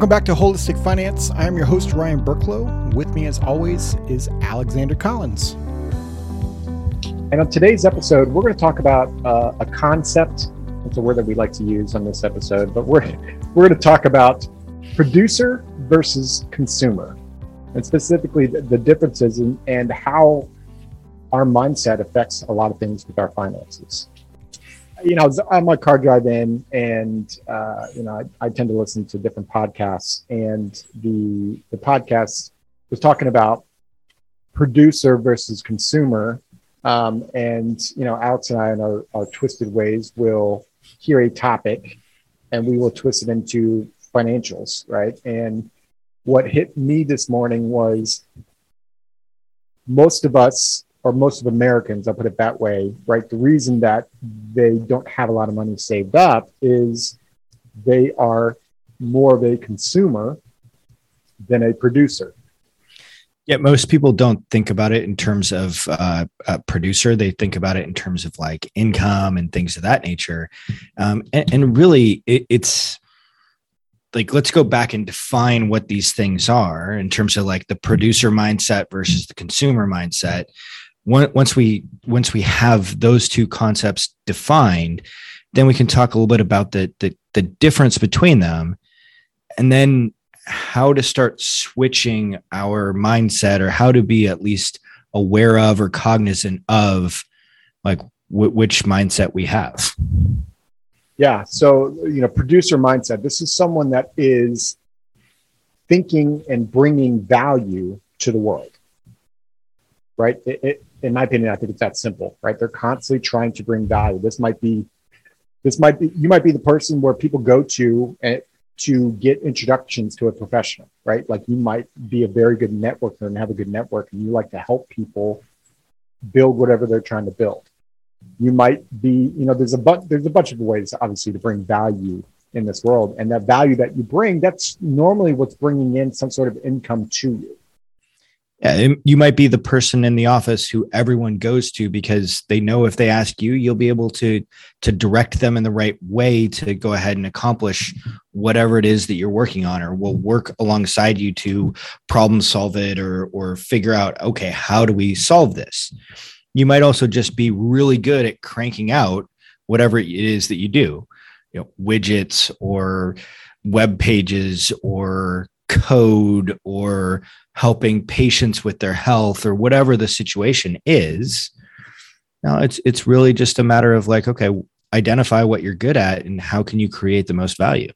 Welcome back to Holistic Finance. I am your host, Ryan Burklo. With me, as always, is Alexander Collins. And on today's episode, we're going to talk about uh, a concept. It's a word that we like to use on this episode, but we're we're going to talk about producer versus consumer, and specifically the, the differences in, and how our mindset affects a lot of things with our finances. You know, I'm a car drive in, and uh, you know, I, I tend to listen to different podcasts, and the the podcast was talking about producer versus consumer um, and you know, Alex and I, in our, our twisted ways, will hear a topic, and we will twist it into financials, right? And what hit me this morning was most of us, or most of Americans, I'll put it that way, right? The reason that they don't have a lot of money saved up is they are more of a consumer than a producer. Yeah, most people don't think about it in terms of uh, a producer. They think about it in terms of like income and things of that nature. Um, and, and, really, it, it's like let's go back and define what these things are in terms of like the producer mindset versus the consumer mindset. Once we once we have those two concepts defined, then we can talk a little bit about the the, the difference between them, and then how to start switching our mindset or how to be at least aware of or cognizant of like w- which mindset we have. Yeah. So you know producer mindset this is someone that is thinking and bringing value to the world right it, it, in my opinion i think it's that simple right they're constantly trying to bring value this might be this might be you might be the person where people go to and to get introductions to a professional, right? Like you might be a very good networker and have a good network, and you like to help people build whatever they're trying to build. You might be, you know, there's a bunch, there's a bunch of ways, obviously, to bring value in this world, and that value that you bring, that's normally what's bringing in some sort of income to you yeah, you might be the person in the office who everyone goes to because they know if they ask you, you'll be able to to direct them in the right way to go ahead and accomplish whatever it is that you're working on, or will work alongside you to problem solve it or or figure out okay, how do we solve this? You might also just be really good at cranking out whatever it is that you do, you know, widgets or web pages or code or helping patients with their health or whatever the situation is now it's it's really just a matter of like okay identify what you're good at and how can you create the most value.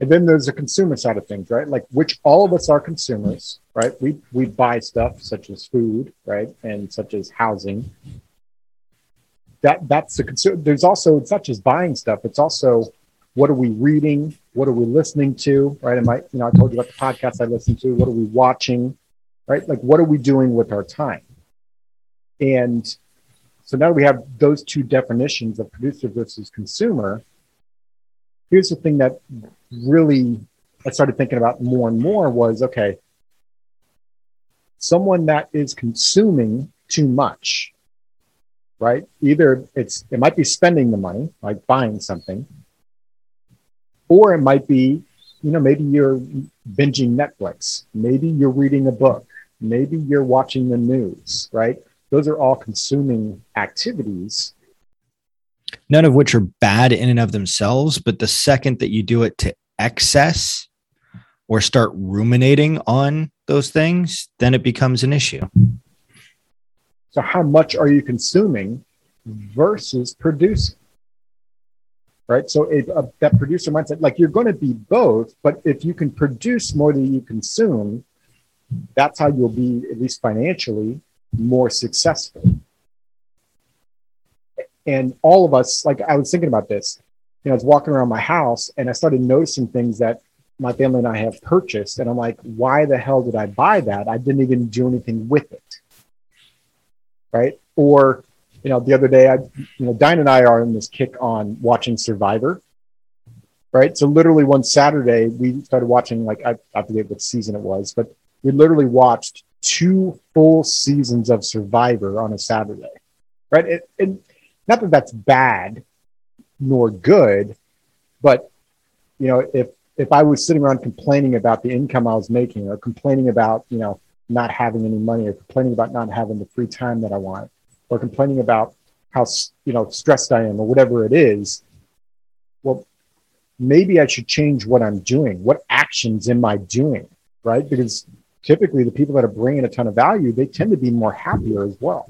And then there's the consumer side of things right? Like which all of us are consumers right? We we buy stuff such as food right? And such as housing. That that's the consumer there's also it's not just buying stuff it's also what are we reading? What are we listening to? Right? Am i you know i told you about the podcast i listen to. What are we watching? Right? Like what are we doing with our time? And so now we have those two definitions of producer versus consumer here's the thing that really i started thinking about more and more was okay someone that is consuming too much right? Either it's it might be spending the money like buying something or it might be, you know, maybe you're binging Netflix, maybe you're reading a book, maybe you're watching the news, right? Those are all consuming activities. None of which are bad in and of themselves, but the second that you do it to excess or start ruminating on those things, then it becomes an issue. So, how much are you consuming versus producing? Right? So uh, that producer mindset, like you're going to be both, but if you can produce more than you consume, that's how you'll be, at least financially, more successful. And all of us, like I was thinking about this, you know, I was walking around my house and I started noticing things that my family and I have purchased. And I'm like, why the hell did I buy that? I didn't even do anything with it. Right. Or you know, the other day, I, you know, Diane and I are in this kick on watching Survivor, right? So literally one Saturday, we started watching, like, I, I forget what season it was, but we literally watched two full seasons of Survivor on a Saturday, right? It, not that that's bad nor good, but you know, if if I was sitting around complaining about the income I was making, or complaining about you know not having any money, or complaining about not having the free time that I want, or complaining about how you know stressed I am, or whatever it is, well, maybe I should change what I'm doing. What actions am I doing? Right? Because typically the people that are bringing a ton of value, they tend to be more happier as well.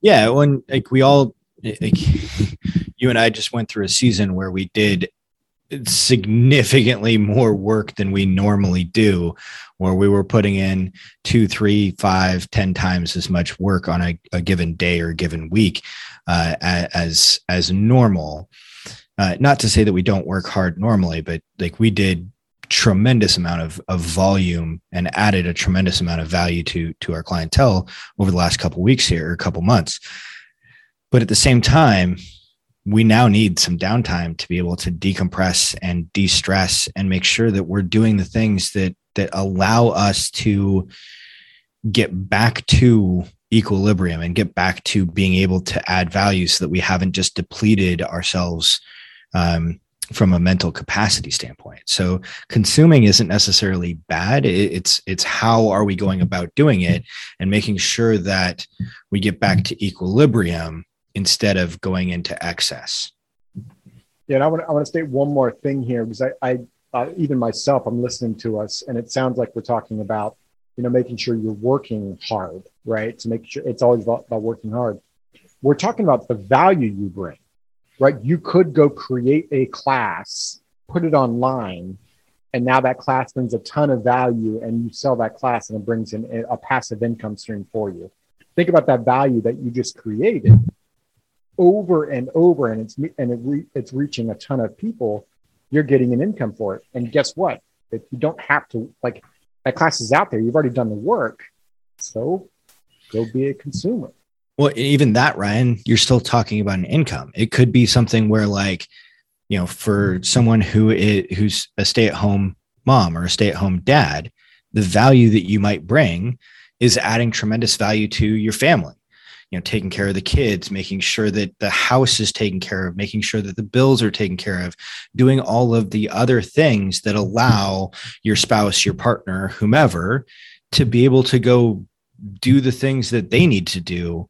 Yeah, when like we all, like, you and I just went through a season where we did significantly more work than we normally do where we were putting in two three five ten times as much work on a, a given day or given week uh, as as normal. Uh, not to say that we don't work hard normally but like we did tremendous amount of, of volume and added a tremendous amount of value to to our clientele over the last couple weeks here or a couple months. But at the same time we now need some downtime to be able to decompress and de-stress and make sure that we're doing the things that that allow us to get back to equilibrium and get back to being able to add value so that we haven't just depleted ourselves um, from a mental capacity standpoint. So consuming isn't necessarily bad. It's it's how are we going about doing it and making sure that we get back to equilibrium instead of going into excess. Yeah, and I want to, I want to state one more thing here because I, I uh, even myself, I'm listening to us, and it sounds like we're talking about, you know, making sure you're working hard, right? To make sure it's always about, about working hard. We're talking about the value you bring, right? You could go create a class, put it online, and now that class brings a ton of value, and you sell that class, and it brings in a passive income stream for you. Think about that value that you just created over and over and it's and it re, it's reaching a ton of people you're getting an income for it. And guess what? If you don't have to like that class is out there you've already done the work so go be a consumer. Well even that ryan you're still talking about an income. It could be something where like you know for someone who is who's a stay-at-home mom or a stay-at-home dad the value that you might bring is adding tremendous value to your family you know taking care of the kids making sure that the house is taken care of making sure that the bills are taken care of doing all of the other things that allow your spouse your partner whomever to be able to go do the things that they need to do.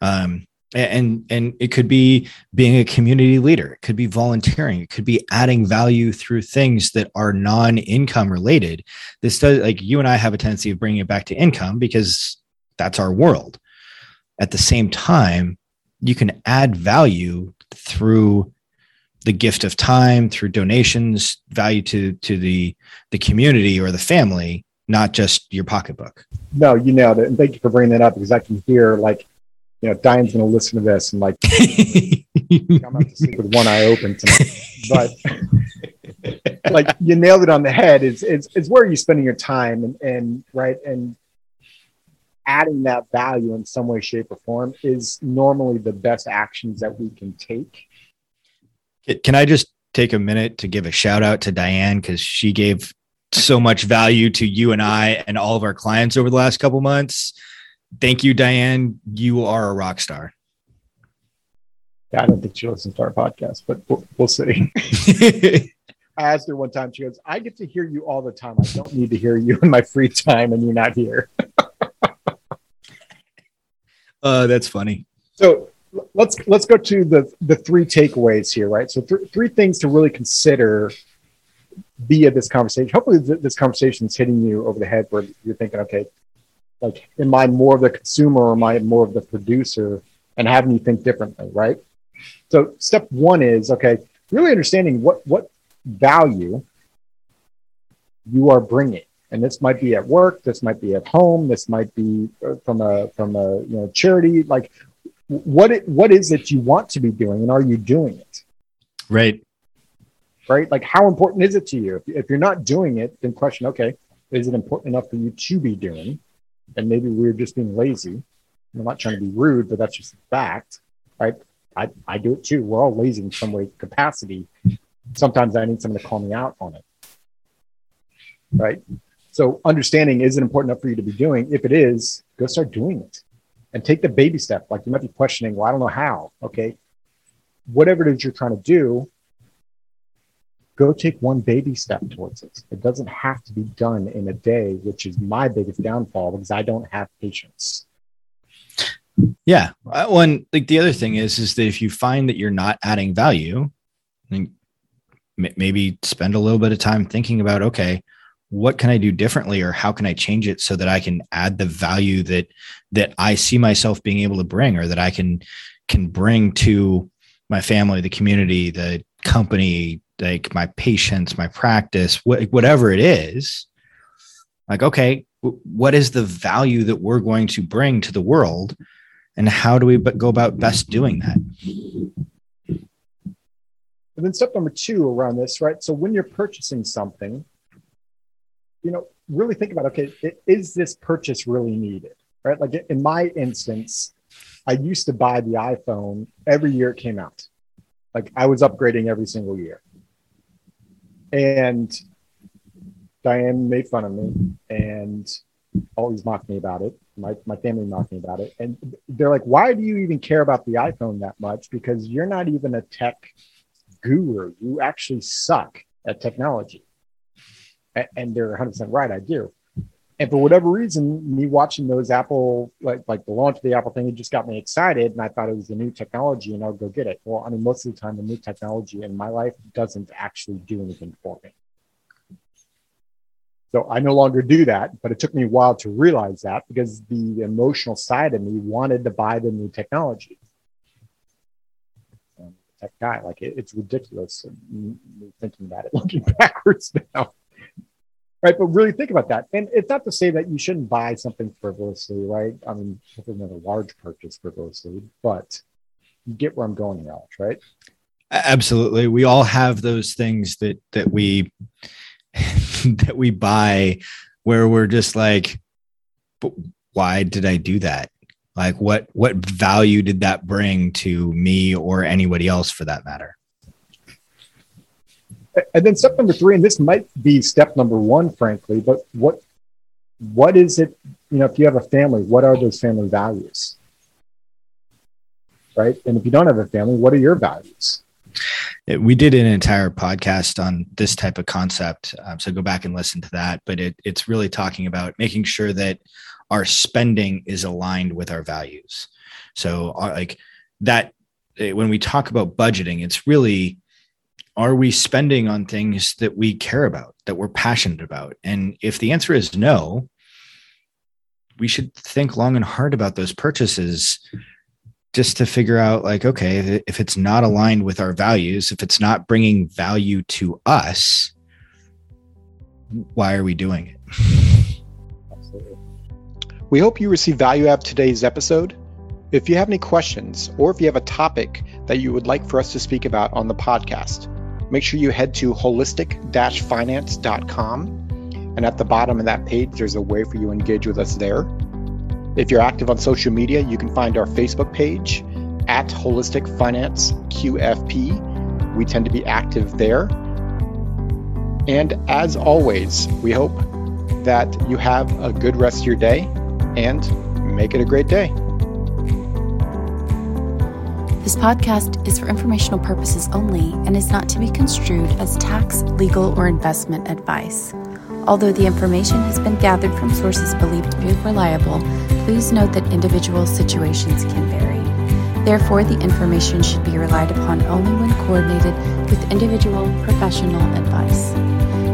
Um, and and it could be being a community leader it could be volunteering it could be adding value through things that are non-income related. This does like you and i have a tendency of bringing it back to income because that's our world at the same time, you can add value through the gift of time, through donations, value to to the the community or the family, not just your pocketbook. No, you nailed it. And thank you for bringing that up because I can hear like, you know, Diane's going to listen to this and like, I'm out to sleep with one eye open tonight. But like, you nailed it on the head. It's it's it's where are you spending your time and and right and adding that value in some way, shape, or form is normally the best actions that we can take. Can I just take a minute to give a shout out to Diane because she gave so much value to you and I and all of our clients over the last couple months. Thank you, Diane. You are a rock star. Yeah, I don't think she listens to our podcast, but we'll, we'll see. I asked her one time, she goes, I get to hear you all the time. I don't need to hear you in my free time and you're not here. Uh, that's funny. So let's let's go to the the three takeaways here, right? So th- three things to really consider via this conversation. Hopefully, th- this conversation is hitting you over the head where you're thinking, okay, like, am I more of the consumer or am I more of the producer? And having you think differently, right? So step one is okay, really understanding what what value you are bringing and this might be at work this might be at home this might be uh, from a from a you know charity like what it, what is it you want to be doing and are you doing it? Right. Right? Like how important is it to you? If, if you're not doing it then question okay is it important enough for you to be doing? And maybe we're just being lazy. I'm not trying to be rude but that's just a fact right? I, I do it too. We're all lazy in some way capacity. Sometimes i need someone to call me out on it. Right so understanding is it important enough for you to be doing? If it is, go start doing it and take the baby step. Like you might be questioning, well, I don't know how. Okay. Whatever it is you're trying to do, go take one baby step towards it. It doesn't have to be done in a day, which is my biggest downfall because I don't have patience. Yeah. Uh, one like the other thing is is that if you find that you're not adding value, then maybe spend a little bit of time thinking about okay, what can I do differently or how can I change it so that I can add the value that that I see myself being able to bring or that I can can bring to my family, the community, the company, like my patients, my practice, wh- whatever it is, like, okay, w- what is the value that we're going to bring to the world? And how do we go about best doing that? And then step number two around this, right? So when you're purchasing something, you know, really think about okay, is this purchase really needed? Right? Like in my instance, I used to buy the iPhone every year it came out. Like I was upgrading every single year. And Diane made fun of me and always mocked me about it. My, my family mocked me about it. And they're like, why do you even care about the iPhone that much? Because you're not even a tech guru. You actually suck at technology. And they're 100% right. I do. And for whatever reason, me watching those Apple, like like the launch of the Apple thing, it just got me excited, and I thought it was a new technology, and I'll go get it. Well, I mean, most of the time, the new technology in my life doesn't actually do anything for me. So I no longer do that, but it took me a while to realize that because the emotional side of me wanted to buy the new technology. tech guy, like it, it's ridiculous thinking about it, looking backwards now right? But really think about that. And it's not to say that you shouldn't buy something frivolously, right? I mean, another large purchase frivolously, but you get where I'm going Alex, right? Absolutely. We all have those things that that we that we buy where we're just like, why did I do that? Like what what value did that bring to me or anybody else for that matter? And then step number three, and this might be step number one, frankly, but what what is it? You know, if you have a family, what are those family values? Right. And if you don't have a family, what are your values? we did an entire podcast on this type of concept. Um, so go back and listen to that. But it, it's really talking about making sure that our spending is aligned with our values. So, our, uh, like that, eh, when we talk about budgeting, it's really are we spending on things that we care about, that we're passionate about? And if the answer is no, we should think long and hard about those purchases just to figure out like okay if it's not aligned with our values if it's not bringing value to us why are we doing it Absolutely. we hope you receive value out of today's episode if you have any questions or if you have a topic that you would like for us to speak about on the podcast make sure you head to holistic finance.com. And at the bottom of that page, there's a way for you to engage with us there. If you're active on social media, you can find our Facebook page at Holistic Finance QFP. We tend to be active there. And as always, we hope that you have a good rest of your day and make it a great day. This podcast is for informational purposes only and is not to be construed as tax, legal, or investment advice. Although the information has been gathered from sources believed to be reliable, please note that individual situations can vary. Therefore, the information should be relied upon only when coordinated with individual professional advice.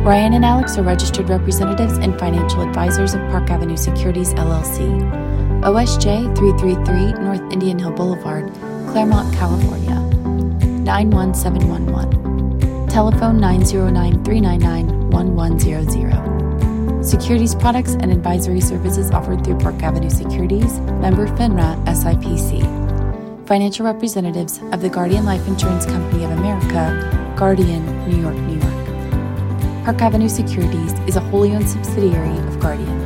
Ryan and Alex are registered representatives and financial advisors of Park Avenue Securities LLC. OSJ 333 North Indian Hill Boulevard, Claremont, California. 91711. Telephone 909 399 1100. Securities products and advisory services offered through Park Avenue Securities, member FINRA SIPC. Financial representatives of the Guardian Life Insurance Company of America, Guardian, New York, New York. Park Avenue Securities is a wholly owned subsidiary of Guardian.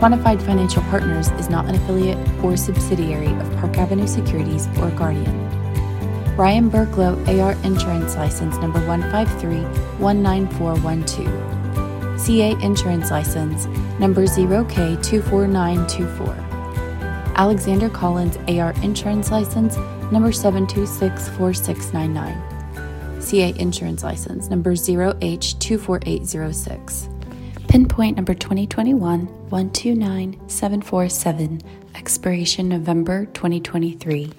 Quantified Financial Partners is not an affiliate or subsidiary of Park Avenue Securities or Guardian. Ryan Burklo AR Insurance License number 153-19412. CA Insurance License number 0K24924. Alexander Collins AR Insurance License number 7264699. CA Insurance License number 0H24806. Pinpoint number 2021 129747, expiration November 2023.